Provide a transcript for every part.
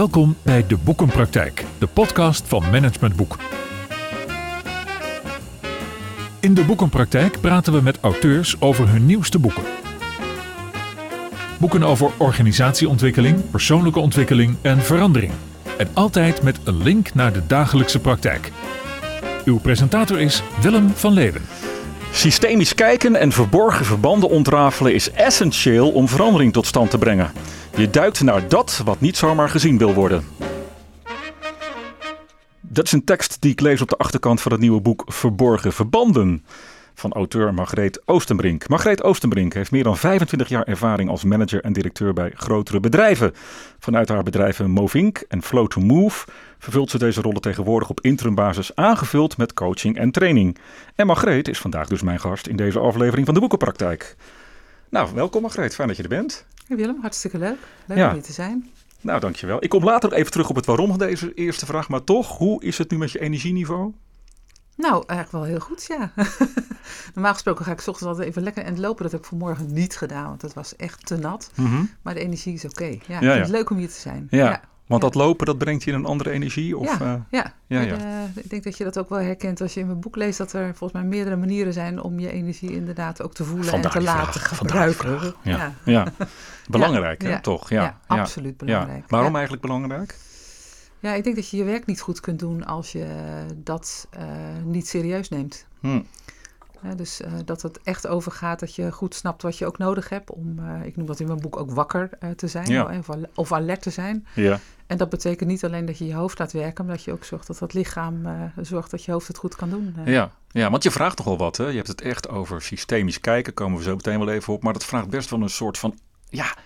Welkom bij De Boekenpraktijk, de podcast van Management Boek. In De Boekenpraktijk praten we met auteurs over hun nieuwste boeken. Boeken over organisatieontwikkeling, persoonlijke ontwikkeling en verandering. En altijd met een link naar de dagelijkse praktijk. Uw presentator is Willem van Leeuwen. Systemisch kijken en verborgen verbanden ontrafelen is essentieel om verandering tot stand te brengen. Je duikt naar dat wat niet zomaar gezien wil worden. Dat is een tekst die ik lees op de achterkant van het nieuwe boek Verborgen Verbanden van auteur Margreet Oostenbrink. Margreet Oostenbrink heeft meer dan 25 jaar ervaring als manager en directeur bij grotere bedrijven. Vanuit haar bedrijven Movink en Flow to Move vervult ze deze rollen tegenwoordig op interimbasis aangevuld met coaching en training. En Margreet is vandaag dus mijn gast in deze aflevering van de Boekenpraktijk. Nou, welkom Margreet, fijn dat je er bent. Hey Willem, hartstikke leuk. Leuk Ja. om hier te zijn. Nou, dankjewel. Ik kom later even terug op het waarom van deze eerste vraag, maar toch, hoe is het nu met je energieniveau? Nou, eigenlijk wel heel goed, ja. Normaal gesproken ga ik 's ochtends altijd even lekker en lopen. Dat heb ik vanmorgen niet gedaan, want het was echt te nat. Maar de energie is oké. Ja, vind ja. het leuk om hier te zijn. Ja, want Ja. dat lopen, dat brengt je in een andere energie? Of, ja, eh, ja. ja, En, ja. eh, ik denk dat je dat ook wel herkent als je in mijn boek leest dat er volgens mij meerdere manieren zijn om je energie inderdaad ook te voelen Vandaar en te laten vraag, gebruiken. Ja. ja. Belangrijk, hè? Ja. toch? Ja, Ja, absoluut belangrijk. Waarom Ja. eigenlijk belangrijk? Ja, ik denk dat je je werk niet goed kunt doen als je dat eh, niet serieus neemt. Hm. Hè, dus eh, dat het echt over gaat dat je goed snapt wat je ook nodig hebt om, eh, ik noem dat in mijn boek ook wakker eh, te zijn Ja. of, of alert te zijn. Ja. En dat betekent niet alleen dat je je hoofd laat werken, maar dat je ook zorgt dat dat lichaam eh, zorgt dat je hoofd het goed kan doen. eh. Ja. ja, want je vraagt toch wel wat, hè? Je hebt het echt over systemisch kijken, komen we zo meteen wel even op. Maar dat vraagt best wel een soort van, ja,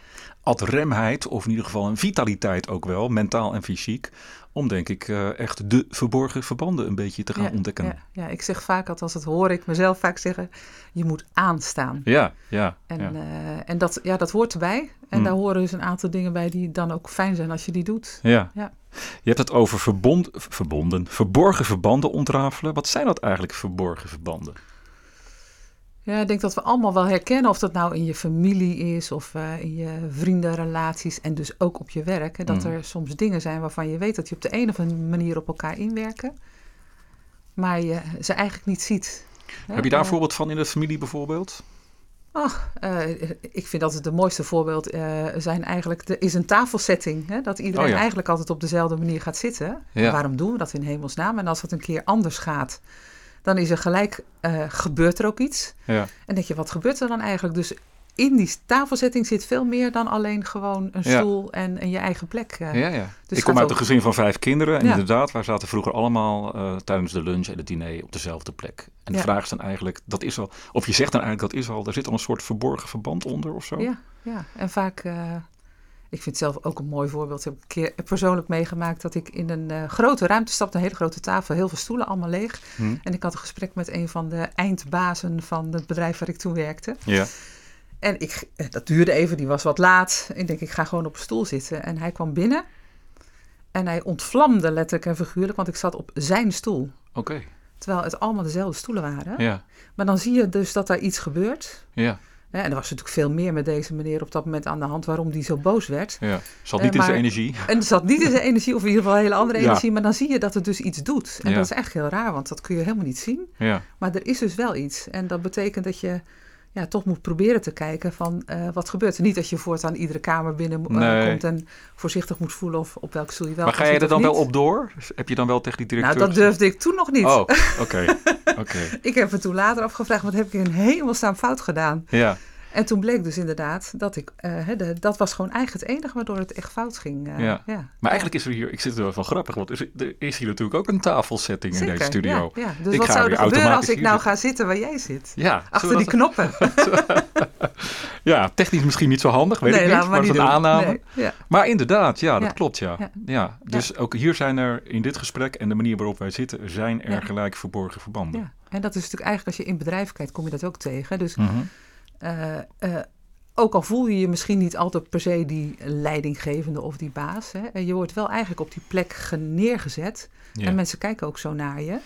adremheid, of in ieder geval een vitaliteit ook wel, mentaal en fysiek. Om, denk ik, eh, echt de verborgen verbanden een beetje te gaan Ja, ontdekken. Ja, ja, ik zeg vaak, althans dat hoor ik mezelf vaak zeggen, je moet aanstaan. Ja, ja. En, ja. eh, en dat, ja, dat hoort erbij. En Hmm. daar horen dus een aantal dingen bij die dan ook fijn zijn als je die doet. Ja. Ja. Je hebt het over verbond, verbonden, verborgen verbanden ontrafelen. Wat zijn dat eigenlijk, verborgen verbanden? Ja, ik denk dat we allemaal wel herkennen of dat nou in je familie is of eh, in je vriendenrelaties en dus ook op je werk. Hè, dat Mhm. er soms dingen zijn waarvan je weet dat je op de een of andere manier op elkaar inwerken, maar je ze eigenlijk niet ziet. Hè, Heb je daar een eh, voorbeeld van in de familie bijvoorbeeld? Ach, eh, ik vind altijd het mooiste voorbeeld eh, zijn eigenlijk, er is een tafelsetting. Hè, dat iedereen Oh ja. eigenlijk altijd op dezelfde manier gaat zitten. Ja. Waarom doen we dat in hemelsnaam? En als het een keer anders gaat, dan is er gelijk, eh, gebeurt er ook iets. Ja. En denk je, wat gebeurt er dan eigenlijk? Dus in die tafelzetting zit veel meer dan alleen gewoon een Ja. stoel en, en je eigen plek. eh. Ja, ja. Dus ik kom uit een gezin van vijf kinderen. En Ja. inderdaad, wij zaten vroeger allemaal eh, tijdens de lunch en het diner op dezelfde plek. En de vraag is dan eigenlijk, dat is al, of je zegt dan eigenlijk dat is al, daar zit al een soort verborgen verband onder of zo. Ja, ja. En vaak, ik vind het zelf ook een mooi voorbeeld. Ik heb een keer persoonlijk meegemaakt dat ik in een eh, grote ruimte stapte, een hele grote tafel, heel veel stoelen, allemaal leeg. Hm. En ik had een gesprek met een van de eindbazen van het bedrijf waar ik toen werkte. Ja. En ik, eh, dat duurde even, die was wat laat. Ik denk, ik ga gewoon op een stoel zitten. En hij kwam binnen en hij ontvlamde letterlijk en figuurlijk, want ik zat op zijn stoel. Oké. Terwijl het allemaal dezelfde stoelen waren. Ja. Maar dan zie je dus dat daar iets gebeurt. Ja. En er was natuurlijk veel meer met deze meneer op dat moment aan de hand waarom die zo boos werd. Ja. Zat Eh, niet in zijn energie. En er zat niet in zijn energie, of in ieder geval een hele andere Ja. energie. Maar dan zie je dat het dus iets doet. En Ja. dat is eigenlijk heel raar, want dat kun je helemaal niet zien. Ja. Maar er is dus wel iets. En dat betekent dat je ja, toch moet proberen te kijken van eh, wat gebeurt er. Niet dat je voortaan iedere kamer binnen eh, Nee. komt en voorzichtig moet voelen of op welke stoel je wel Maar ga je er dan wel op door? Heb je dan wel tegen die directeur Nou, dat gezegd? durfde ik toen nog niet. Oh, oké. Oké. Ik heb het toen later afgevraagd, wat heb ik in hemelsnaam fout gedaan? Ja. En toen bleek dus inderdaad dat ik, eh, de, dat was gewoon eigenlijk het enige waardoor het echt fout ging. eh, Ja. ja. Maar eigenlijk is er hier, ik zit er wel van grappig, want er is, er hier natuurlijk ook een tafelsetting in deze studio. Ja, ja. Dus Ik wat zou er gebeuren als ik nou zitten. ga zitten waar jij zit? Ja, Achter die knoppen. ja, technisch misschien niet zo handig, weet ik niet, maar dat is een aanname. Nee. Maar inderdaad, ja, dat klopt, ja. ja. Dus ook hier zijn er in dit gesprek en de manier waarop wij zitten, zijn er gelijk verborgen verbanden. Ja, en dat is natuurlijk eigenlijk als je in bedrijf kijkt, kom je dat ook tegen. Dus Mhm. Ook al voel je je misschien niet altijd per se die leidinggevende of die baas, hè, eh, je wordt wel eigenlijk op die plek ge- neergezet. Ja. En mensen kijken ook zo naar je.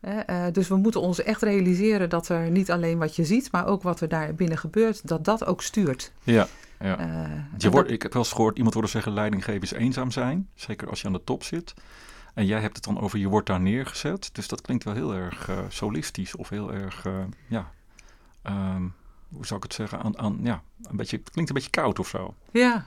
Eh, eh, dus we moeten ons echt realiseren dat er niet alleen wat je ziet, maar ook wat er daar binnen gebeurt, dat dat ook stuurt. ja. ja. Eh, Je wordt, dat- ik heb wel eens gehoord iemand horen zeggen leidinggeven is eenzaam zijn. Zeker als je aan de top zit. En jij hebt het dan over je wordt daar neergezet. Dus dat klinkt wel heel erg eh, solistisch of heel erg, eh, ja, ehm, hoe zou ik het zeggen? Aan, aan, ja, een beetje, het klinkt een beetje koud of zo. ja,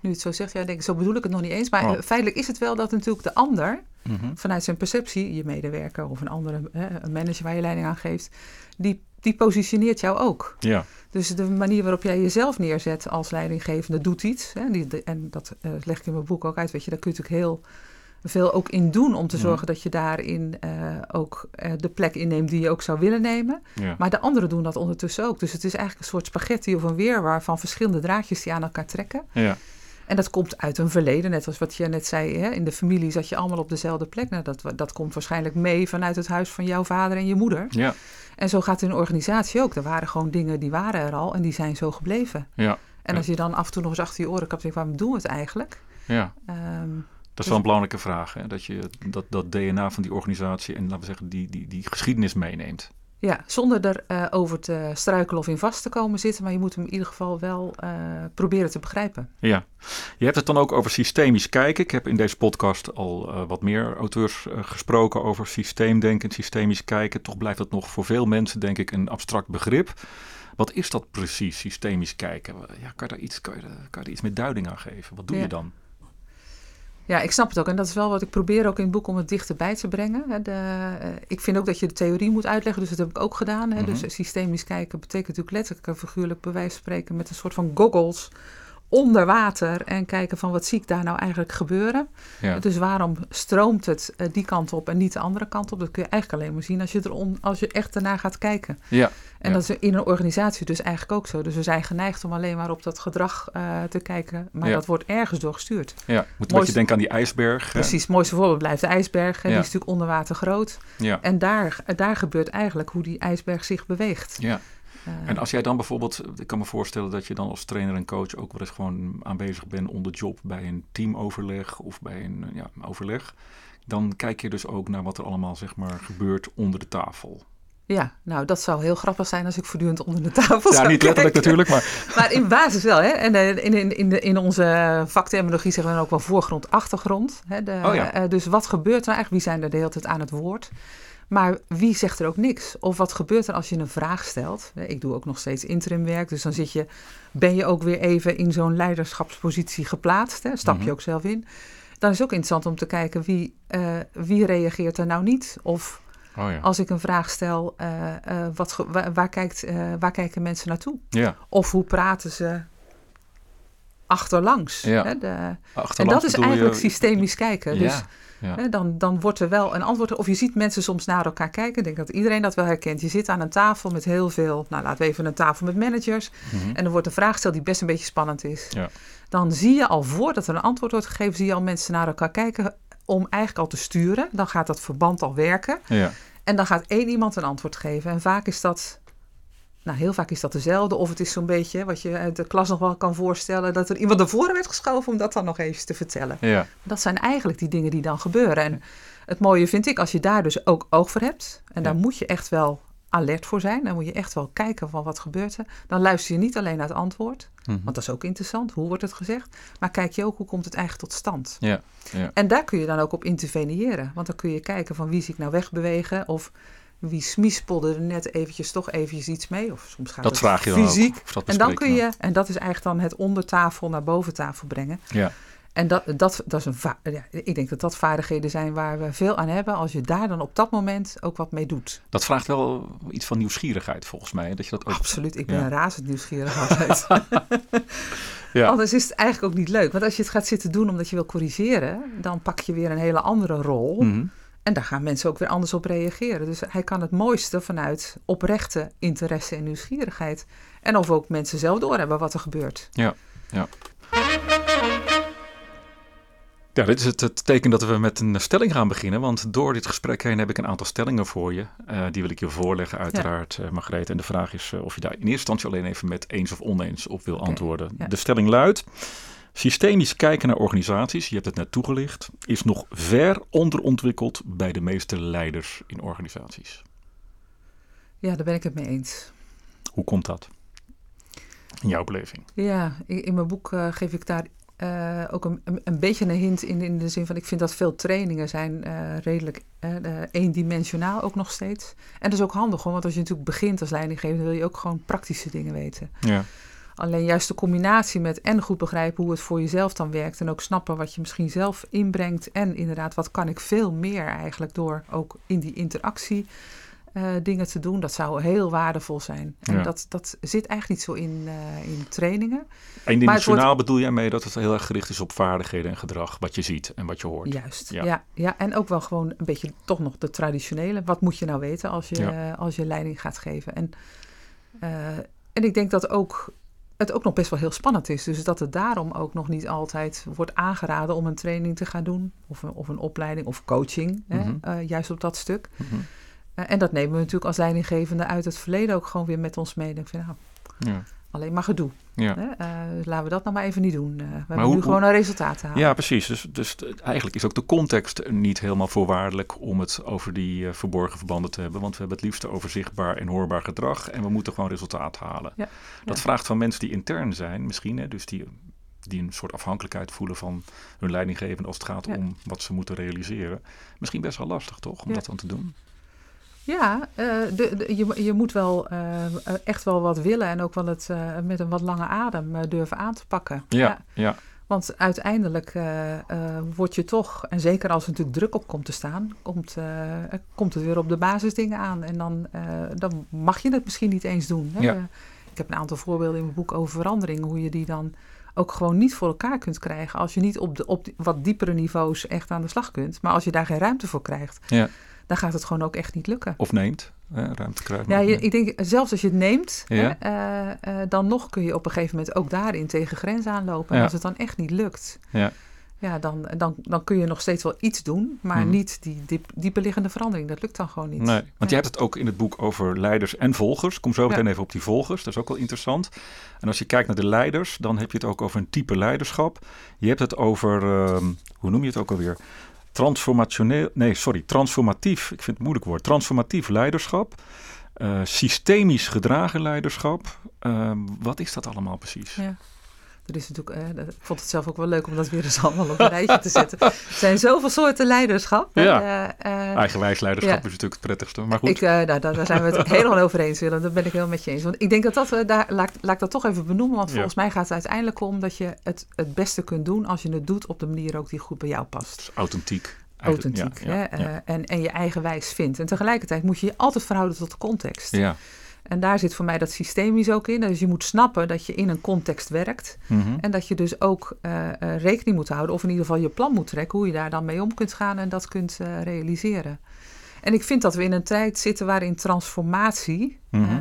nu het zo zegt, ja, denk ik, zo bedoel ik het nog niet eens. Maar Oh. eh, feitelijk is het wel dat natuurlijk de ander, Mhm. vanuit zijn perceptie, je medewerker of een andere hè, een manager waar je leiding aan geeft, die, die positioneert jou ook. Ja, Dus de manier waarop jij jezelf neerzet als leidinggevende doet iets. Hè, die, de- en dat eh, leg ik in mijn boek ook uit. Weet je, daar kun je natuurlijk heel veel ook in doen om te zorgen dat je daarin eh, ook eh, de plek inneemt die je ook zou willen nemen. ja. Maar de anderen doen dat ondertussen ook. Dus het is eigenlijk een soort spaghetti of een weerwaar van verschillende draadjes die aan elkaar trekken. ja. En dat komt uit een verleden, net als wat je net zei. Hè? In de familie zat je allemaal op dezelfde plek. Nou, dat, dat komt waarschijnlijk mee vanuit het huis van jouw vader en je moeder. ja. En zo gaat het in een organisatie ook. Er waren gewoon dingen die waren er al en die zijn zo gebleven. ja. En als je dan af en toe nog eens achter je oren kapt, denk ik, waarom doen we het eigenlijk? ja. Ehm, Dat is wel een belangrijke vraag. Hè? Dat je dat, dat DNA van die organisatie en laten we zeggen die, die, die geschiedenis meeneemt. ja, zonder er eh, over te struikelen of in vast te komen zitten. Maar je moet hem in ieder geval wel eh, proberen te begrijpen. Ja, je hebt het dan ook over systemisch kijken. Ik heb in deze podcast al eh, wat meer auteurs gesproken over systeemdenken, systemisch kijken. Toch blijft het nog voor veel mensen, denk ik, een abstract begrip. Wat is dat precies, systemisch kijken? Ja, kan, je daar iets, kan, je, daar- kan je er iets met duiding aan geven? Wat doe Ja. je dan? Ja, ik snap het ook. En dat is wel wat ik probeer ook in het boek om het dichterbij te brengen. De, eh, ik vind ook dat je de theorie moet uitleggen, dus dat heb ik ook gedaan. Hè. Mhm. Dus systemisch kijken betekent natuurlijk letterlijk en figuurlijk bij wijze van spreken met een soort van goggles onder water en kijken van wat zie ik daar nou eigenlijk gebeuren. Ja, Dus waarom stroomt het eh, die kant op en niet de andere kant op? Dat kun je eigenlijk alleen maar zien als je, er on- als je echt ernaar gaat kijken. ja, En Ja. dat is in een organisatie dus eigenlijk ook zo. Dus we zijn geneigd om alleen maar op dat gedrag eh, te kijken. Maar Ja. dat wordt ergens door gestuurd. ja. Moet beetje denken aan die ijsberg. Precies, het mooiste voorbeeld blijft de ijsberg. Ja. Die is natuurlijk onder water groot. Ja, En daar, daar gebeurt eigenlijk hoe die ijsberg zich beweegt. ja. Eh, En als jij dan bijvoorbeeld, ik kan me voorstellen dat je dan als trainer en coach ook wel eens gewoon aanwezig bent on the job bij een teamoverleg of bij een ja, overleg. Dan kijk je dus ook naar wat er allemaal zeg maar gebeurt onder de tafel. ja, nou dat zou heel grappig zijn als ik voortdurend onder de tafel Ja, zou niet letterlijk kijken. natuurlijk, maar Maar in basis wel. Hè? En eh, in, in, in, de, in onze vakterminologie zeggen we dan ook wel voorgrond, achtergrond. Hè? De, Oh ja. eh, dus wat gebeurt er eigenlijk? Wie zijn er de hele tijd aan het woord? Maar wie zegt er ook niks? Of wat gebeurt er als je een vraag stelt? Ik doe ook nog steeds interimwerk, dus dan zit je, ben je ook weer even in zo'n leiderschapspositie geplaatst. Hè? Stap je Mhm. ook zelf in. Dan is het ook interessant om te kijken wie, eh, wie reageert er nou niet? Of oh ja. als ik een vraag stel, eh, eh, wat, waar, waar, kijkt, waar kijken mensen naartoe? Ja, Of hoe praten ze achterlangs? Ja. Hè, de- en dat is eigenlijk je- systemisch kijken. Dus Ja, ja. hè, dan, dan wordt er wel een antwoord. Of je ziet mensen soms naar elkaar kijken. Ik denk dat iedereen dat wel herkent. Je zit aan een tafel met heel veel, nou laten we even een tafel met managers. Mhm. En er wordt een vraag gesteld die best een beetje spannend is. Ja. Dan zie je al voordat er een antwoord wordt gegeven, zie je al mensen naar elkaar kijken om eigenlijk al te sturen. Dan gaat dat verband al werken. ja, En dan gaat één iemand een antwoord geven. En vaak is dat, nou heel vaak is dat dezelfde. Of het is zo'n beetje wat je uit de klas nog wel kan voorstellen. Dat er iemand naar voren werd geschoven om dat dan nog even te vertellen. ja, Dat zijn eigenlijk die dingen die dan gebeuren. En het mooie vind ik, als je daar dus ook oog voor hebt. En daar moet je echt wel alert voor zijn. Dan moet je echt wel kijken van wat gebeurt er. Dan luister je niet alleen naar het antwoord. Mhm. Want dat is ook interessant. Hoe wordt het gezegd? Maar kijk je ook hoe komt het eigenlijk tot stand. ja, ja. En daar kun je dan ook op interveneren. Want dan kun je kijken van wie zie ik nou wegbewegen. Of wie smispelde er net eventjes toch eventjes iets mee. Of soms gaat Dat het vraag je dan fysiek. ook. En dan kun je, en dat is eigenlijk dan het onder tafel naar boven tafel brengen. Ja, En dat, dat, dat is een ja, ik denk dat dat vaardigheden zijn waar we veel aan hebben. Als je daar dan op dat moment ook wat mee doet. dat vraagt wel iets van nieuwsgierigheid volgens mij. Dat je dat ook... Absoluut, ik ben Ja. een razend nieuwsgierig altijd. Ja. Anders is het eigenlijk ook niet leuk. Want als je het gaat zitten doen omdat je wil corrigeren, dan pak je weer een hele andere rol. Mhm. En daar gaan mensen ook weer anders op reageren. Dus hij kan het mooiste vanuit oprechte interesse en nieuwsgierigheid. En of ook mensen zelf doorhebben wat er gebeurt. Ja, ja. Ja, dit is het, het teken dat we met een stelling gaan beginnen. Want door dit gesprek heen heb ik een aantal stellingen voor je. Eh, die wil ik je voorleggen, uiteraard, eh Margreet. En de vraag is eh, of je daar in eerste instantie alleen even met eens of oneens op wil antwoorden. ja. De stelling luidt: Systemisch kijken naar organisaties, je hebt het net toegelicht, is nog ver onderontwikkeld bij de meeste leiders in organisaties. Ja, daar ben ik het mee eens. Hoe komt dat? in jouw beleving? Ja, in, mijn boek uh, geef ik daar uh, ook een, een, beetje een hint in, in de zin van... ik vind dat veel trainingen zijn uh, redelijk eendimensionaal ook nog steeds. En dat is ook handig, hoor, want als je natuurlijk begint als leidinggever... wil je ook gewoon praktische dingen weten. Ja. Alleen juist de combinatie met en goed begrijpen hoe het voor jezelf dan werkt... en ook snappen wat je misschien zelf inbrengt... en inderdaad, wat kan ik veel meer eigenlijk door ook in die interactie uh, dingen te doen. Dat zou heel waardevol zijn. En Ja. dat, dat zit eigenlijk niet zo in, eh, in trainingen. Eendimensionaal wordt- bedoel jij mee dat het heel erg gericht is op vaardigheden en gedrag, wat je ziet en wat je hoort. Juist, Ja. ja. Ja, En ook wel gewoon een beetje toch nog de traditionele. Wat moet je nou weten als je, Ja. als je leiding gaat geven? En, eh, en ik denk dat ook, het ook nog best wel heel spannend is. Dus dat het daarom ook nog niet altijd wordt aangeraden om een training te gaan doen. Of een, of een opleiding of coaching, hè, Mhm. eh, juist op dat stuk. Mhm. Eh, en dat nemen we natuurlijk als leidinggevende uit het verleden ook gewoon weer met ons mee. Ik vind, nou, Ja. Alleen maar gedoe. Ja. Hè? Eh, dus laten we dat nou maar even niet doen. Eh, we hebben hoe- nu gewoon een resultaat te halen. ja, precies. Dus, dus eigenlijk is ook de context niet helemaal voorwaardelijk om het over die eh, verborgen verbanden te hebben. Want we hebben het liefst over zichtbaar en hoorbaar gedrag en we moeten gewoon resultaat halen. Ja. Dat Ja. vraagt van mensen die intern zijn misschien, hè, dus die, die een soort afhankelijkheid voelen van hun leidinggevende als het gaat om wat ze moeten realiseren. Misschien best wel lastig toch, om dat dan te doen? Ja, eh, de, de- je, je moet wel eh, echt wel wat willen en ook wel het eh, met een wat lange adem durven aan te pakken. Ja, ja. Want uiteindelijk word je toch, en zeker als er natuurlijk druk op komt te staan, komt, komt het weer op de basisdingen aan. En dan, dan mag je het misschien niet eens doen. Hè? Ja. Ik heb een aantal voorbeelden in mijn boek over verandering, hoe je die dan ook gewoon niet voor elkaar kunt krijgen. Als je niet op, de, op die- wat diepere niveaus echt aan de slag kunt. Maar als je daar geen ruimte voor krijgt, Ja. Dan gaat het gewoon ook echt niet lukken. Of neemt, hè, ruimte krijgen. Ja, je, ik denk zelfs als je het neemt, Ja. hè, eh, eh, dan nog kun je op een gegeven moment ook daarin tegen grenzen aanlopen. En als het dan echt niet lukt, Ja. ja, dan, dan, dan kun je nog steeds wel iets doen, maar Mhm. niet die diep, dieperliggende verandering. Dat lukt dan gewoon niet. Nee, want je hebt het ook in het boek over leiders en volgers. Kom zo meteen Ja. even op die volgers, dat is ook wel interessant. En als je kijkt naar de leiders, dan heb je het ook over een type leiderschap. Je hebt het over, ehm, hoe noem je het ook alweer? Transformationeel, nee, sorry, transformatief. Ik vind het moeilijk woord. Transformatief leiderschap. eh, systemisch gedragen leiderschap. Ehm, wat is dat allemaal precies? Ja. Er is natuurlijk, eh, ik vond het zelf ook wel leuk om dat weer eens allemaal op een rijtje te zetten. Er zijn zoveel soorten leiderschap. Ja. Eh, eh, Eigenwijs leiderschap Ja. is natuurlijk het prettigste. Maar goed, Ik, eh, nou, daar, daar zijn we het helemaal over eens, Willem. Dat ben ik helemaal met je eens. Want ik denk dat dat, eh, daar, laat, laat ik dat toch even benoemen. Want Ja. volgens mij gaat het uiteindelijk om dat je het het beste kunt doen als je het doet op de manier ook die goed bij jou past. is authentiek. Authentiek. Ja, ja, en, en je eigen wijs vindt. En tegelijkertijd moet je je altijd verhouden tot de context. ja. En daar zit voor mij dat systemisch ook in. Dus je moet snappen dat je in een context werkt. Mhm. En dat je dus ook eh, eh, rekening moet houden, of in ieder geval je plan moet trekken, hoe je daar dan mee om kunt gaan en dat kunt eh, realiseren. En ik vind dat we in een tijd zitten waarin transformatie Mhm.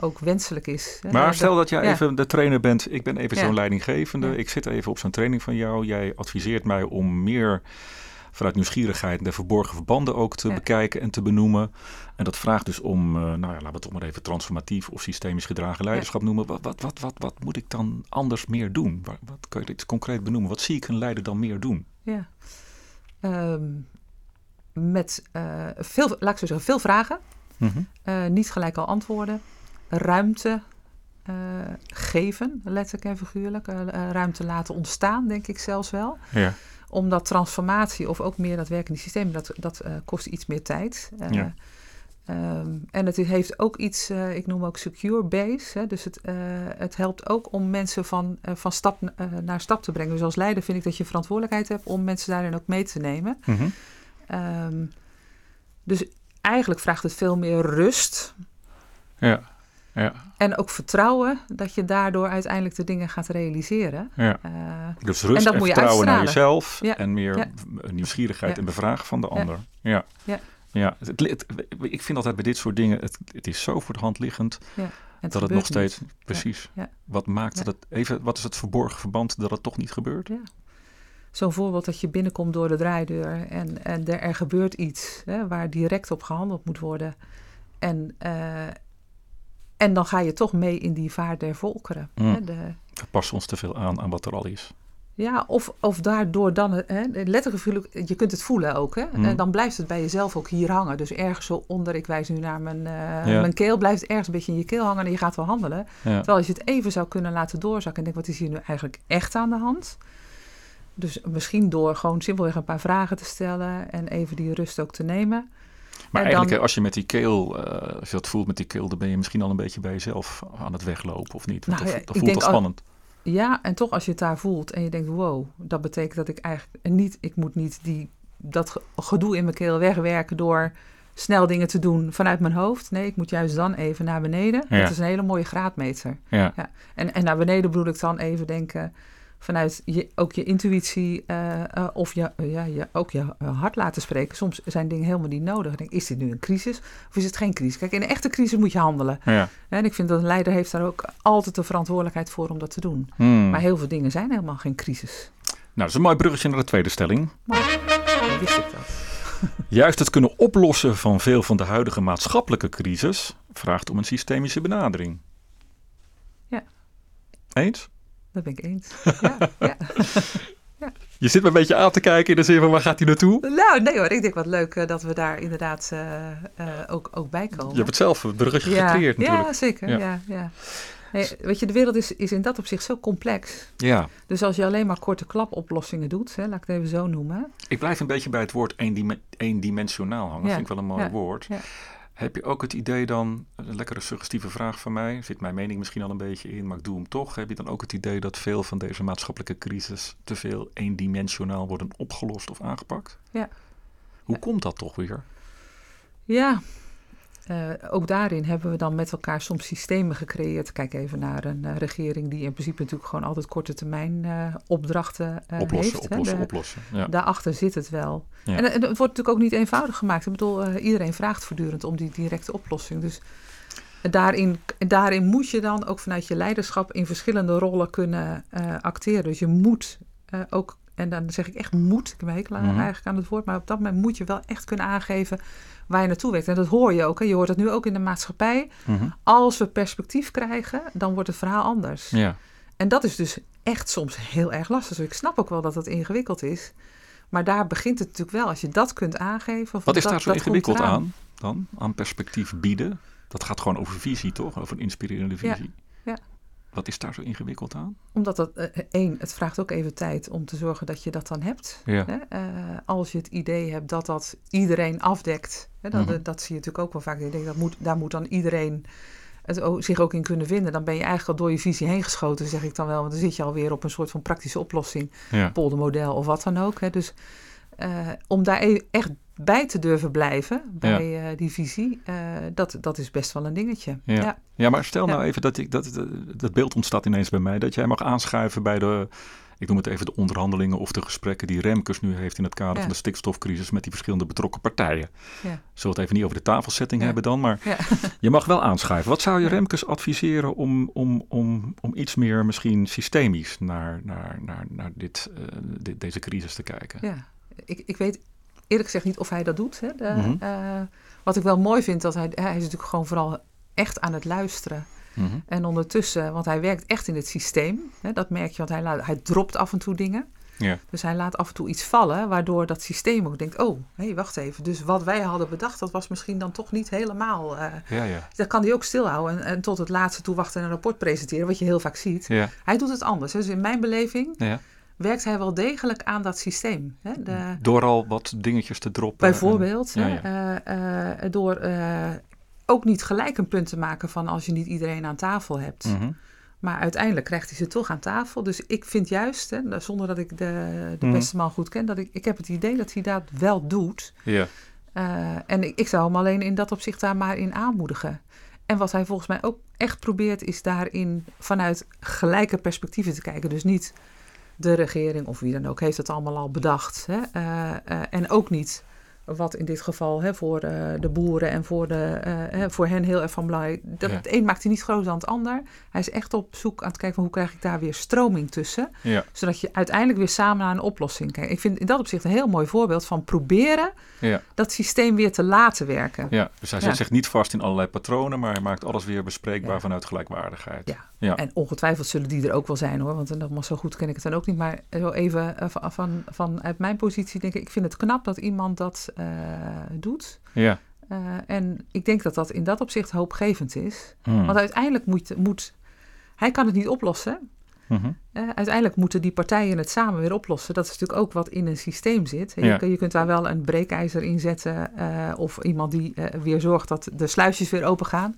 ook wenselijk is. Maar stel dat jij ja. even de trainer bent. Ik ben even Ja. zo'n leidinggevende. Ja. Ik zit even op zo'n training van jou. Jij adviseert mij om meer vanuit nieuwsgierigheid de verborgen verbanden ook te Ja. bekijken en te benoemen. En dat vraagt dus om, eh, nou ja, laten we het toch maar even transformatief of systemisch gedragen leiderschap noemen. Wat, wat, wat, wat, wat moet ik dan anders meer doen? Wat, wat kan je dit concreet benoemen? Wat zie ik een leider dan meer doen? Ja. Ehm, met eh, veel, laat ik zo zeggen, veel vragen. Mhm. Eh, niet gelijk al antwoorden. Ruimte geven, letterlijk en figuurlijk. Ruimte laten ontstaan, denk ik zelfs wel. Ja. Omdat transformatie of ook meer dat werkende systeem, dat, dat eh, kost iets meer tijd. Eh, Ja. ehm, en het heeft ook iets, eh, ik noem ook secure base. Hè, dus het, het helpt ook om mensen van, van stap naar stap te brengen. Dus als leider vind ik dat je verantwoordelijkheid hebt om mensen daarin ook mee te nemen. Mhm. Ehm, dus eigenlijk vraagt het veel meer rust Ja. Ja. en ook vertrouwen dat je daardoor uiteindelijk de dingen gaat realiseren. Ja. Eh, Dus rust dat en, moet je vertrouwen naar jezelf Ja. en meer Ja. nieuwsgierigheid Ja. en bevragen van de ander. Ja. Ja. Ja. Het, het- ik vind altijd bij dit soort dingen, het, het is zo voor de hand liggend en dat het nog steeds, niet. precies, Ja. wat maakt Ja. dat het, even, wat is het verborgen verband dat het toch niet gebeurt? Zo'n voorbeeld dat je binnenkomt door de draaideur en, en er, er gebeurt iets hè, waar direct op gehandeld moet worden. En, eh, en dan ga je toch mee in die vaart der volkeren. Mm. Hè, de, We passen ons te veel aan aan wat er al is. Ja, of, of daardoor dan, hè, letterlijk, je kunt het voelen ook. Hè? Mhm. En dan blijft het bij jezelf ook hier hangen. Dus ergens zo onder, ik wijs nu naar mijn, eh, Ja. mijn keel, blijft het ergens een beetje in je keel hangen en je gaat wel handelen. Ja. Terwijl als je het even zou kunnen laten doorzakken en denk, wat is hier nu eigenlijk echt aan de hand? Dus misschien door gewoon simpelweg een paar vragen te stellen en even die rust ook te nemen. Maar En eigenlijk, dan- hè, als je met die keel, eh, als je dat voelt met die keel, dan ben je misschien al een beetje bij jezelf aan het weglopen, of niet? Want Nou dat, ja, dat voelt al al- spannend. Ja, en toch als je het daar voelt en je denkt, wow, dat betekent dat ik eigenlijk en niet, ik moet niet die, dat ge- gedoe in mijn keel wegwerken door snel dingen te doen vanuit mijn hoofd. Nee, ik moet juist dan even naar beneden. Ja. Dat is een hele mooie graadmeter. Ja. Ja. En, en naar beneden bedoel ik dan even denken vanuit je, ook je intuïtie eh, eh, of je, eh, ja, je, ook je hart laten spreken. Soms zijn dingen helemaal niet nodig. Ik denk, is dit nu een crisis of is het geen crisis? Kijk, in een echte crisis moet je handelen. Ja. En ik vind dat een leider heeft daar ook altijd de verantwoordelijkheid voor om dat te doen. Hmm. Maar heel veel dingen zijn helemaal geen crisis. Nou, dat is een mooi bruggetje naar de tweede stelling. Maar dan wist ik dat. Juist het kunnen oplossen van veel van de huidige maatschappelijke crisis vraagt om een systemische benadering. Ja. Eens? Dat ben ik eens. Ja, ja. Je zit me een beetje aan te kijken in de zin van waar gaat hij naartoe? Nou, nee hoor. Ik denk wat leuk eh, dat we daar inderdaad eh, eh, ook, ook bij komen. Je hebt het zelf het bruggetje ja, gecreëerd natuurlijk. Ja, zeker. Ja. Ja. Weet je, de wereld is, is in dat opzicht zo complex. Ja. Dus als je alleen maar korte klapoplossingen doet, hè, laat ik het even zo noemen. Ik blijf een beetje bij het woord eendime- eendimensionaal hangen. Dat vind ik wel een mooi Ja. woord. Ja. Heb je ook het idee dan, een lekkere suggestieve vraag van mij, zit mijn mening misschien al een beetje in, maar ik doe hem toch. Heb je dan ook het idee dat veel van deze maatschappelijke crisis te veel eendimensionaal worden opgelost of aangepakt? Ja. Hoe Ja. komt dat toch weer? Ja, eh, ook daarin hebben we dan met elkaar soms systemen gecreëerd. Kijk even naar een eh, regering die in principe natuurlijk gewoon altijd korte termijn eh, opdrachten oplossen, heeft. hè. oplossen, De- oplossen. Ja. Daarachter zit het wel. Ja. En, en het wordt natuurlijk ook niet eenvoudig gemaakt. Ik bedoel, iedereen vraagt voortdurend om die directe oplossing. Dus daarin, daarin moet je dan ook vanuit je leiderschap in verschillende rollen kunnen eh, acteren. Dus je moet eh, ook, en dan zeg ik echt moet, ik heb een hekel Mhm. eigenlijk aan het woord, maar op dat moment moet je wel echt kunnen aangeven waar je naartoe werkt. En dat hoor je ook. Hè. Je hoort het nu ook in de maatschappij. Mhm. Als we perspectief krijgen, dan wordt het verhaal anders. ja. En dat is dus echt soms heel erg lastig. Dus ik snap ook wel dat het ingewikkeld is. Maar daar begint het natuurlijk wel. Als je dat kunt aangeven. Wat is dat- daar zo dat ingewikkeld aan dan? Aan perspectief bieden? Dat gaat gewoon over visie, toch? Over een inspirerende Ja, visie. ja. Wat is daar zo ingewikkeld aan? Omdat dat, eh, één, het vraagt ook even tijd om te zorgen dat je dat dan hebt. Ja. Hè? Eh, als je het idee hebt dat dat iedereen afdekt. Hè? Dat, Mhm. dat zie je natuurlijk ook wel vaak. Ik denk, dat moet, daar moet dan iedereen het zich ook in kunnen vinden. Dan ben je eigenlijk al door je visie heen geschoten, zeg ik dan wel. Want dan zit je alweer op een soort van praktische oplossing. Ja. poldermodel of wat dan ook. Hè. Dus eh, om daar e- echt bij te durven blijven, bij eh, die visie, eh, dat, dat is best wel een dingetje. Ja. Ja. Ja, maar stel nou even dat, ik, dat, dat, dat beeld ontstaat ineens bij mij. Dat jij mag aanschuiven bij de, ik noem het even de onderhandelingen of de gesprekken die Remkes nu heeft in het kader van de stikstofcrisis met die verschillende betrokken partijen. Ja. Zullen we het even niet over de tafelsetting hebben dan, maar je mag wel aanschuiven. Wat zou je. Remkes adviseren om, om, om, om iets meer misschien systemisch naar, naar, naar, naar dit, eh, dit, deze crisis te kijken? Ja. Ik, ik weet eerlijk gezegd niet of hij dat doet. Hè. De, Mhm. eh, wat ik wel mooi vind, dat hij, hij is natuurlijk gewoon vooral echt aan het luisteren. Mhm. En ondertussen, want hij werkt echt in het systeem. Hè, dat merk je, want hij, laat, hij dropt af en toe dingen. Ja. Dus hij laat af en toe iets vallen, waardoor dat systeem ook denkt: oh, hé, wacht even. Dus wat wij hadden bedacht, dat was misschien dan toch niet helemaal. eh, Ja, ja. dat kan hij ook stilhouden en, en tot het laatste toe wachten en een rapport presenteren, wat je heel vaak ziet. Hij doet het anders. hè. Dus in mijn beleving ja. Werkt hij wel degelijk aan dat systeem. Hè? De, Door al wat dingetjes te droppen. en- bijvoorbeeld, ja, hè, ja. eh, eh, door eh, ook niet gelijk een punt te maken van als je niet iedereen aan tafel hebt. Mhm. Maar uiteindelijk krijgt hij ze toch aan tafel. Dus ik vind juist, hè, zonder dat ik de, de Mhm. beste man goed ken, dat ik, ik heb het idee dat hij dat wel doet. Ja. En ik, ik zou hem alleen in dat opzicht daar maar in aanmoedigen. En wat hij volgens mij ook echt probeert, is daarin vanuit gelijke perspectieven te kijken. Dus niet de regering of wie dan ook heeft het allemaal al bedacht. Hè? Eh, eh, en ook niet wat in dit geval hè, voor uh, de boeren en voor, de, uh, voor hen heel erg van belang. Dat, ja. Het een maakt hij niet groter dan het ander. Hij is echt op zoek aan het kijken van hoe krijg ik daar weer stroming tussen. Ja. Zodat je uiteindelijk weer samen naar een oplossing kijkt. Ik vind in dat opzicht een heel mooi voorbeeld van proberen ja. dat systeem weer te laten werken. Ja, dus hij zet zich niet vast in allerlei patronen, maar hij maakt alles weer bespreekbaar vanuit gelijkwaardigheid. Ja. Ja. En ongetwijfeld zullen die er ook wel zijn hoor, want dan, zo goed ken ik het dan ook niet. Maar zo even uh, van, van, vanuit mijn positie denk ik, ik vind het knap dat iemand dat uh, doet. Ja. Uh, en ik denk dat dat in dat opzicht hoopgevend is. Hmm. Want uiteindelijk moet, moet, hij kan het niet oplossen. Mm -hmm. uiteindelijk moeten die partijen het samen weer oplossen. Dat is natuurlijk ook wat in een systeem zit. Ja. Je, je, kunt daar wel een breekijzer in zetten of iemand die weer zorgt dat de sluisjes weer open gaan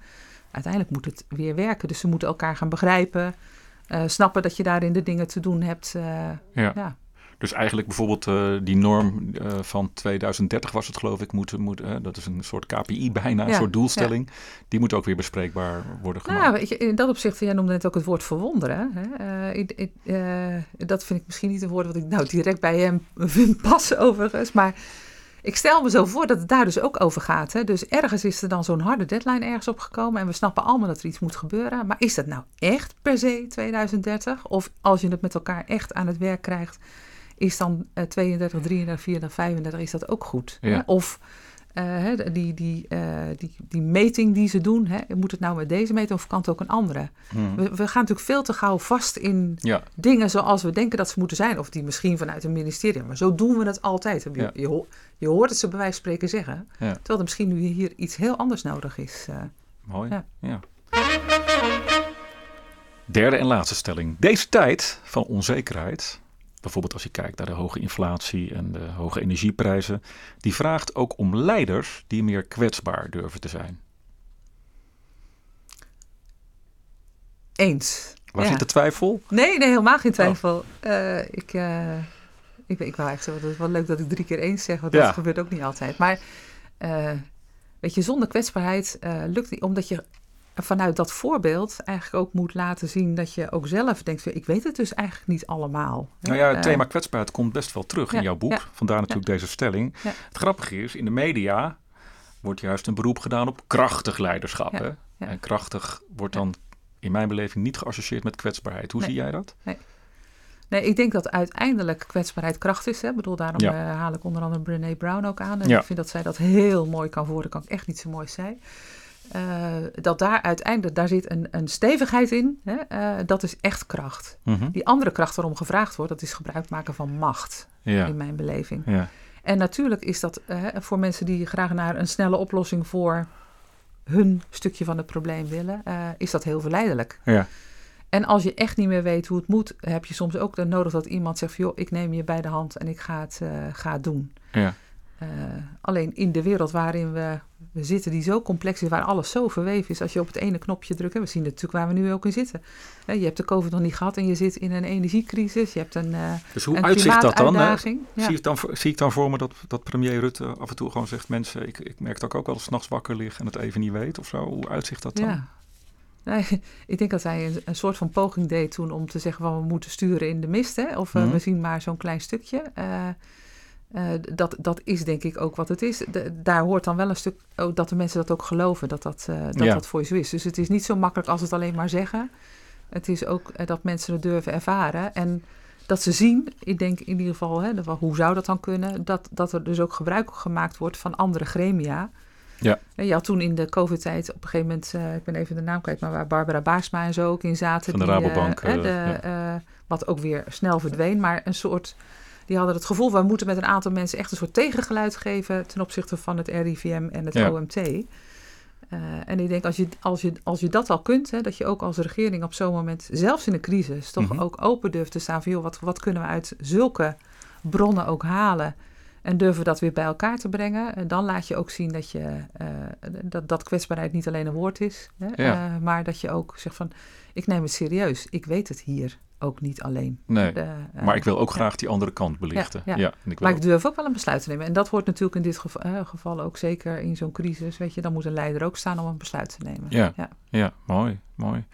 uiteindelijk moet het weer werken. Dus ze moeten elkaar gaan begrijpen, uh, snappen dat je daarin de dingen te doen hebt. Uh, ja. ja. Dus eigenlijk bijvoorbeeld uh, die norm van 2030 was het geloof ik, moet, moet, dat is een soort KPI bijna, een soort doelstelling. Die moet ook weer bespreekbaar worden gemaakt. Nou, weet je, in dat opzicht, jij noemde net ook het woord verwonderen. Hè? dat vind ik misschien niet een woord wat ik nou direct bij hem vind passen overigens, maar... Ik stel me zo voor dat het daar dus ook over gaat. Hè? Dus ergens is er dan zo'n harde deadline ergens opgekomen. En we snappen allemaal dat er iets moet gebeuren. Maar is dat nou echt per se 2030? Of als je het met elkaar echt aan het werk krijgt, is dan uh, 32, 33, 34, 35, is dat ook goed? Ja. Of uh, die, die, uh, die, die meting die ze doen, hè? moet het nou met deze meting of kan het ook een andere? Hmm. We, we, gaan natuurlijk veel te gauw vast in Ja. dingen zoals we denken dat ze moeten zijn. Of die misschien vanuit een ministerie. Maar zo doen we het altijd. Je, Ja. je, ho- je hoort het ze bij wijze van spreken zeggen. Ja. Terwijl er misschien nu hier iets heel anders nodig is. eh. Mooi. Ja. Derde en laatste stelling. Deze tijd van onzekerheid, bijvoorbeeld als je kijkt naar de hoge inflatie en de hoge energieprijzen, die vraagt ook om leiders die meer kwetsbaar durven te zijn. Eens. Waar Ja. zit de twijfel? Nee, nee, helemaal geen twijfel. Eh, ik, eh, ik, ik wou eigenlijk zeggen, het is wel leuk dat ik drie keer eens zeg, want Ja. dat gebeurt ook niet altijd. Maar eh, weet je, zonder kwetsbaarheid lukt niet, omdat je vanuit dat voorbeeld eigenlijk ook moet laten zien dat je ook zelf denkt, ik weet het dus eigenlijk niet allemaal. Nou ja, het Eh, thema kwetsbaarheid komt best wel terug in jouw boek. ja, Vandaar natuurlijk deze stelling. Het grappige is, in de media wordt juist een beroep gedaan op krachtig leiderschap. Hè? En krachtig wordt dan in mijn beleving niet geassocieerd met kwetsbaarheid. Hoe Nee. zie jij dat? Nee, ik denk dat uiteindelijk kwetsbaarheid kracht is. Hè? Ik bedoel, daarom Ja. eh, haal ik onder andere Brené Brown ook aan. En Ja. ik vind dat zij dat heel mooi kan worden. Kan ik echt niet zo mooi zijn. Eh, dat daar uiteindelijk, daar zit een, een stevigheid in. Hè? Eh, dat is echt kracht. Mhm. Die andere kracht waarom gevraagd wordt, dat is gebruik maken van macht. Ja. In mijn beleving. Ja. En natuurlijk is dat eh, voor mensen die graag naar een snelle oplossing voor hun stukje van het probleem willen, is dat heel verleidelijk. Ja. En als je echt niet meer weet hoe het moet, heb je soms ook nodig dat iemand zegt: joh, ik neem je bij de hand en ik ga het, ga het doen. Ja. Alleen in de wereld waarin we, we zitten, die zo complex is, waar alles zo verweven is, als je op het ene knopje drukt, en we zien natuurlijk waar we nu ook in zitten. Hè, je hebt de COVID nog niet gehad en je zit in een energiecrisis, je hebt een, eh Dus hoe een uitzicht dat dan? hè? Ja. Zie, ik dan voor- zie ik dan voor me dat, dat premier Rutte af en toe gewoon zegt... mensen, ik, ik merk dat ik ook wel eens 's nachts wakker lig en het even niet weet of zo. Hoe uitzicht dat dan? Ja. Nee, ik denk dat hij een, een soort van poging deed toen om te zeggen van we moeten sturen in de mist. Hè? Of eh, Mhm. we zien maar zo'n klein stukje. Eh, eh, dat, dat is denk ik ook wat het is. De- daar hoort dan wel een stuk ook dat de mensen dat ook geloven, dat dat, eh, dat, Ja. dat voor je zo is. Dus het is niet zo makkelijk als het alleen maar zeggen. Het is ook eh, dat mensen het durven ervaren. En dat ze zien, ik denk in ieder geval, hè, hoe zou dat dan kunnen? Dat, dat er dus ook gebruik gemaakt wordt van andere gremia. Ja. En Je had toen in de COVID-tijd op een gegeven moment, ik ben even de naam kwijt, maar waar Barbara Baarsma en zo ook in zaten. Van de die, Rabobank, de, wat ook weer snel verdween, maar een soort. Die hadden het gevoel, we moeten met een aantal mensen echt een soort tegengeluid geven ten opzichte van het RIVM en het Ja. OMT. Eh, en ik denk, als je, als, je, als je dat al kunt, hè, dat je ook als regering op zo'n moment, zelfs in een crisis, toch Mhm. ook open durft te staan van, joh, wat, wat kunnen we uit zulke bronnen ook halen? En durven we dat weer bij elkaar te brengen? En dan laat je ook zien dat, je, eh, dat, dat kwetsbaarheid niet alleen een woord is, hè, Ja. eh, maar dat je ook zegt van, ik neem het serieus. Ik weet het hier ook niet alleen. Nee, De, eh, maar ik wil ook graag die andere kant belichten. Ja, Ja, ja. en ik Maar ik durf ook wel een besluit te nemen. En dat hoort natuurlijk in dit geval, eh, geval ook zeker in zo'n crisis. Weet je, dan moet een leider ook staan om een besluit te nemen. Ja. ja. Ja, mooi, mooi.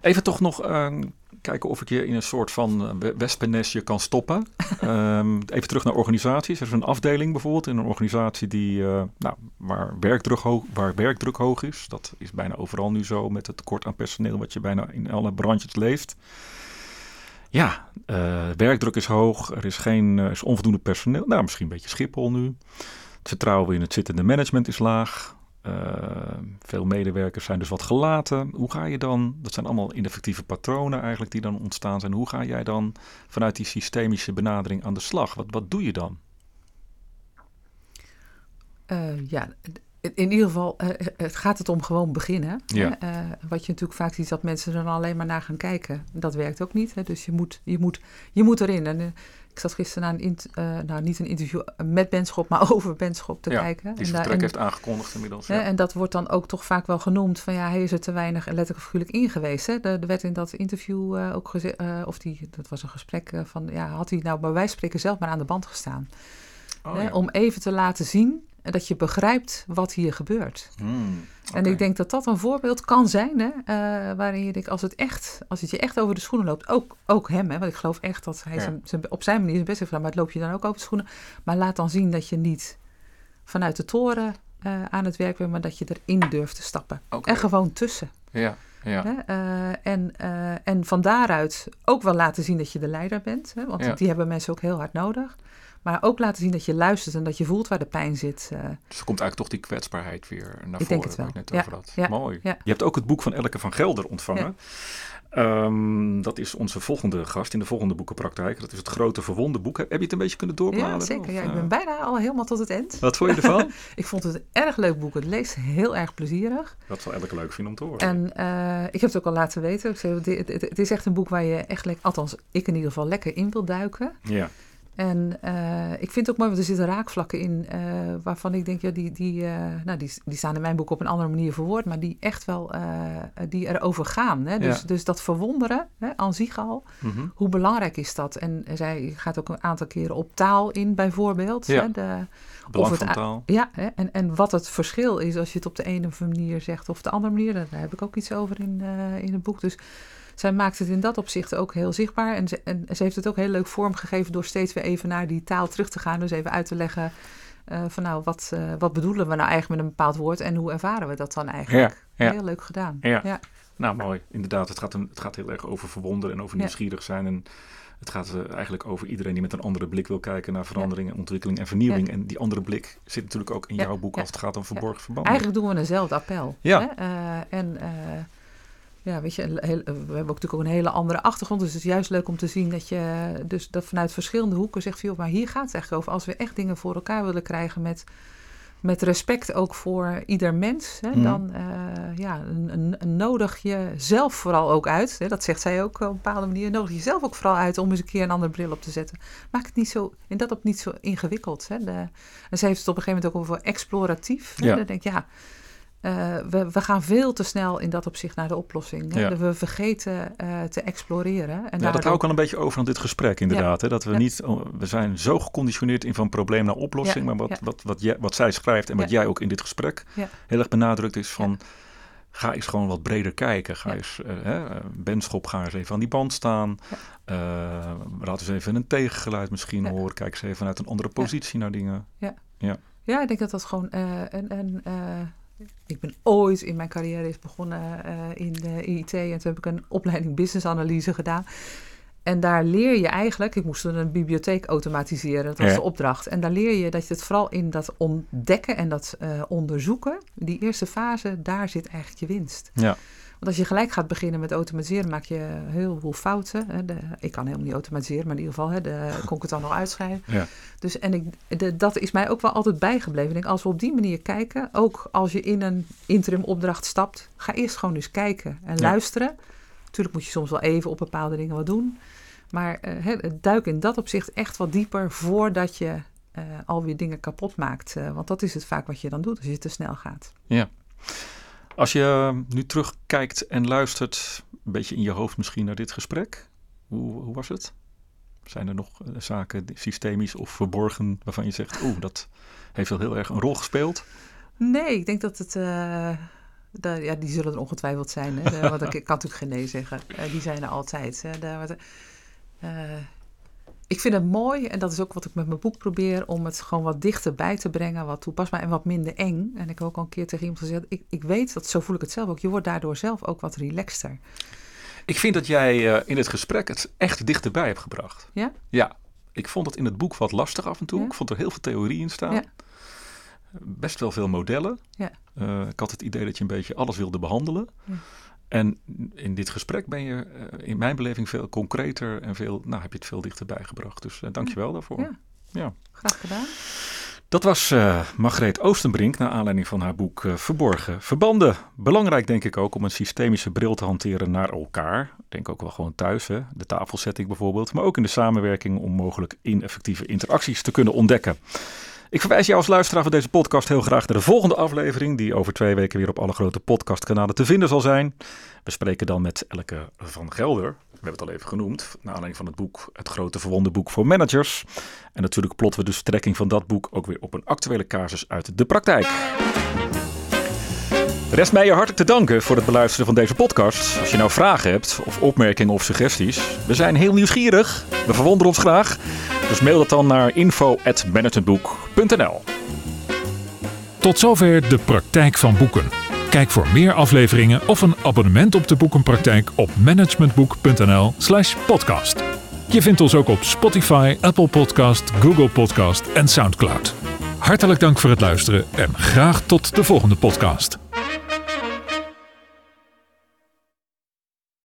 Even toch nog een kijken of ik je in een soort van eh, wespennestje kan stoppen. Ehm, even terug naar organisaties. Er is een afdeling bijvoorbeeld in een organisatie die, nou, waar, werkdruk hoog, waar werkdruk hoog is. Dat is bijna overal nu zo met het tekort aan personeel wat je bijna in alle branches leeft. Ja, uh, werkdruk is hoog, er is, geen, is onvoldoende personeel. Nou, misschien een beetje Schiphol nu. Het vertrouwen in het zittende management is laag. Uh, veel medewerkers zijn dus wat gelaten. Hoe ga je dan, dat zijn allemaal ineffectieve patronen eigenlijk die dan ontstaan zijn. Hoe ga jij dan vanuit die systemische benadering aan de slag? Wat, wat doe je dan? Ja, in ieder geval uh, het gaat het om gewoon beginnen. Ja. wat je natuurlijk vaak ziet, dat mensen er dan alleen maar naar gaan kijken. Dat werkt ook niet. Hè? Dus je moet, je, moet, je moet erin. En ik zat gisteren naar een, nou niet een interview met Benschop, maar over Benschop te ja, kijken. Die zijn vertrek heeft aangekondigd inmiddels. Ja. En dat wordt dan ook toch vaak wel genoemd van ja, hij is er te weinig letterlijk of figuurlijk in geweest. Hè? Er werd in dat interview ook gezegd, of die, dat was een gesprek van ja, had hij nou bij wijze van spreken zelf maar aan de band gestaan. Oh, hè? Om even te laten zien dat je begrijpt wat hier gebeurt. Hmm, okay. En ik denk dat dat een voorbeeld kan zijn, hè, uh, waarin je denkt, als het, echt, als het je echt over de schoenen loopt, ook, ook hem, hè, want ik geloof echt dat hij ja. zijn, zijn, op zijn manier zijn best heeft gedaan, maar het loop je dan ook over de schoenen. Maar laat dan zien dat je niet vanuit de toren uh, aan het werk bent, maar dat je erin durft te stappen. Okay. En gewoon tussen. Ja. Ja. Hè? Uh, en, uh, en van daaruit ook wel laten zien dat je de leider bent. Hè? Want Ja. die hebben mensen ook heel hard nodig. Maar ook laten zien dat je luistert en dat je voelt waar de pijn zit. Uh, Dus er komt eigenlijk toch die kwetsbaarheid weer naar Ik voren denk het waar wel. ik net Ja, over had. ja, Mooi. ja. Je hebt ook het boek van Elke van Gelder ontvangen. Ehm, dat is onze volgende gast in de volgende boekenpraktijk. Dat is het grote verwonde boek. Heb je het een beetje kunnen doorbladeren? ja, zeker. of, Ja, ik eh, ben bijna al helemaal tot het eind. Wat vond je ervan? Ik vond het een erg leuk boek. Het leest heel erg plezierig. dat zal Elke leuk vinden om te horen. En eh, ik heb het ook al laten weten. Ik zei, het, het, het is echt een boek waar je echt lekker, althans ik in ieder geval, lekker in wil duiken. Ja, En eh, ik vind het ook mooi, want er zitten raakvlakken in eh, waarvan ik denk, ja, die, die, eh, nou, die, die staan in mijn boek op een andere manier verwoord, maar die echt wel, die erover gaan. Hè? Dus, Ja. dus dat verwonderen, hè, aan zich al, Mhm. hoe belangrijk is dat? En zij gaat ook een aantal keren op taal in, bijvoorbeeld. Ja. Hè? De, belang het van a- taal. ja, hè? En, en wat het verschil is als je het op de ene manier zegt of de andere manier. Daar heb ik ook iets over in, in het boek. Dus zij maakt het in dat opzicht ook heel zichtbaar. En ze, en ze heeft het ook heel leuk vormgegeven door steeds weer even naar die taal terug te gaan. Dus even uit te leggen eh, van nou, wat, eh, wat bedoelen we nou eigenlijk met een bepaald woord en hoe ervaren we dat dan eigenlijk? Ja, ja. Heel leuk gedaan. Ja. ja. Nou, mooi. Inderdaad, het gaat, een, het gaat heel erg over verwonderen en over nieuwsgierig zijn. En het gaat eh, eigenlijk over iedereen die met een andere blik wil kijken naar verandering, en ontwikkeling en vernieuwing. En die andere blik zit natuurlijk ook in jouw boek als het gaat om verborgen verbanden. Eigenlijk doen we eenzelfde appel. Ja. Hè? En ja, weet je, heel- we hebben ook natuurlijk ook een hele andere achtergrond. Dus het is juist leuk om te zien dat je dus dat vanuit verschillende hoeken zegt joh, maar hier gaat het eigenlijk over. Als we echt dingen voor elkaar willen krijgen met, met respect ook voor ieder mens, hè, Mhm. dan eh, ja, een, een, nodig je zelf vooral ook uit. Hè, dat zegt zij ook op een bepaalde manier. Nodig je zelf ook vooral uit om eens een keer een andere bril op te zetten. Maak het niet zo, in dat op niet zo ingewikkeld. Hè. De, en zij heeft het op een gegeven moment ook over exploratief. Hè. Ja. Dan denk ik, ja, eh, we, we gaan veel te snel in dat opzicht naar de oplossing. Hè? Ja. We vergeten eh, te exploreren. En Ja, dat hou ik al een beetje over aan dit gesprek, inderdaad. Hè? Dat we Ja. niet, oh, we zijn zo geconditioneerd in van probleem naar oplossing. Ja, Maar wat, ja. wat, wat, jij, wat zij schrijft en wat Ja. jij ook in dit gesprek Ja. heel erg benadrukt is van. Ga eens gewoon wat breder kijken. Ga Ja. eens, eh, hè, Benschop, ga eens even aan die band staan. Laat eens even een tegengeluid misschien Ja. horen. Kijk eens even vanuit een andere positie naar dingen. Ja, ik denk dat dat gewoon. en, en, eh, ik ben ooit in mijn carrière is begonnen eh, in de IT en toen heb ik een opleiding business analyse gedaan. En daar leer je eigenlijk, ik moest een bibliotheek automatiseren, dat was Ja. de opdracht. En daar leer je dat je het vooral in dat ontdekken en dat eh, onderzoeken, die eerste fase, daar zit eigenlijk je winst. Ja. Want als je gelijk gaat beginnen met automatiseren, maak je een heleboel fouten. Hè. De, ik kan helemaal niet automatiseren, maar in ieder geval hè, de, kon ik het dan nog uitschrijven. Ja. Dus en ik, de, dat is mij ook wel altijd bijgebleven. Ik denk, als we op die manier kijken, ook als je in een interim opdracht stapt, ga eerst gewoon eens kijken en Ja. luisteren. Natuurlijk moet je soms wel even op bepaalde dingen wat doen. Maar eh, hè, duik in dat opzicht echt wat dieper voordat je eh, alweer dingen kapot maakt. Eh, want dat is het vaak wat je dan doet als je te snel gaat. Als je eh, nu terugkijkt en luistert, een beetje in je hoofd misschien naar dit gesprek, hoe, hoe was het? Zijn er nog eh, zaken systemisch of verborgen waarvan je zegt, oeh, dat heeft wel heel erg een rol gespeeld? Nee, ik denk dat het. eh, ja, die zullen er ongetwijfeld zijn. Hè? Want ik, kan natuurlijk geen nee zeggen. Eh, die zijn er altijd. Hè? De, ik vind het mooi, en dat is ook wat ik met mijn boek probeer, om het gewoon wat dichterbij te brengen, wat toepasbaar en wat minder eng. En ik heb ook al een keer tegen iemand gezegd, ik, ik weet, dat zo voel ik het zelf ook, je wordt daardoor zelf ook wat relaxter. Ik vind dat jij eh, in het gesprek het echt dichterbij hebt gebracht. Ja? Ja. Ik vond het in het boek wat lastig af en toe. Ja. Ik vond er heel veel theorie in staan. Ja. Best wel veel modellen. Ja. Eh, ik had het idee dat je een beetje alles wilde behandelen. Ja. En in dit gesprek ben je eh, in mijn beleving veel concreter en veel, nou heb je het veel dichterbij gebracht. Dus uh, dank je wel daarvoor. Ja. Ja. Graag gedaan. Dat was uh, Margreet Oostenbrink naar aanleiding van haar boek uh, Verborgen Verbanden. Belangrijk denk ik ook om een systemische bril te hanteren naar elkaar. Denk ook wel gewoon thuis, hè? de tafelsetting bijvoorbeeld. Maar ook in de samenwerking om mogelijk ineffectieve interacties te kunnen ontdekken. Ik verwijs jou als luisteraar van deze podcast heel graag naar de volgende aflevering, die over twee weken weer op alle grote podcastkanalen te vinden zal zijn. We spreken dan met Elke van Gelder. We hebben het al even genoemd, naar aanleiding van het boek Het Grote Verwonde Boek voor Managers. En natuurlijk plotten we de strekking van dat boek ook weer op een actuele casus uit de praktijk. Rest mij je hartelijk te danken voor het beluisteren van deze podcast. Als je nou vragen hebt, of opmerkingen of suggesties, we zijn heel nieuwsgierig. We verwonderen ons graag. Dus mail dat dan naar info.managementboek.nl. Tot zover de praktijk van boeken. Kijk voor meer afleveringen of een abonnement op de boekenpraktijk op managementboek.nl/slash podcast. Je vindt ons ook op Spotify, Apple Podcast, Google Podcast en Soundcloud. Hartelijk dank voor het luisteren en graag tot de volgende podcast.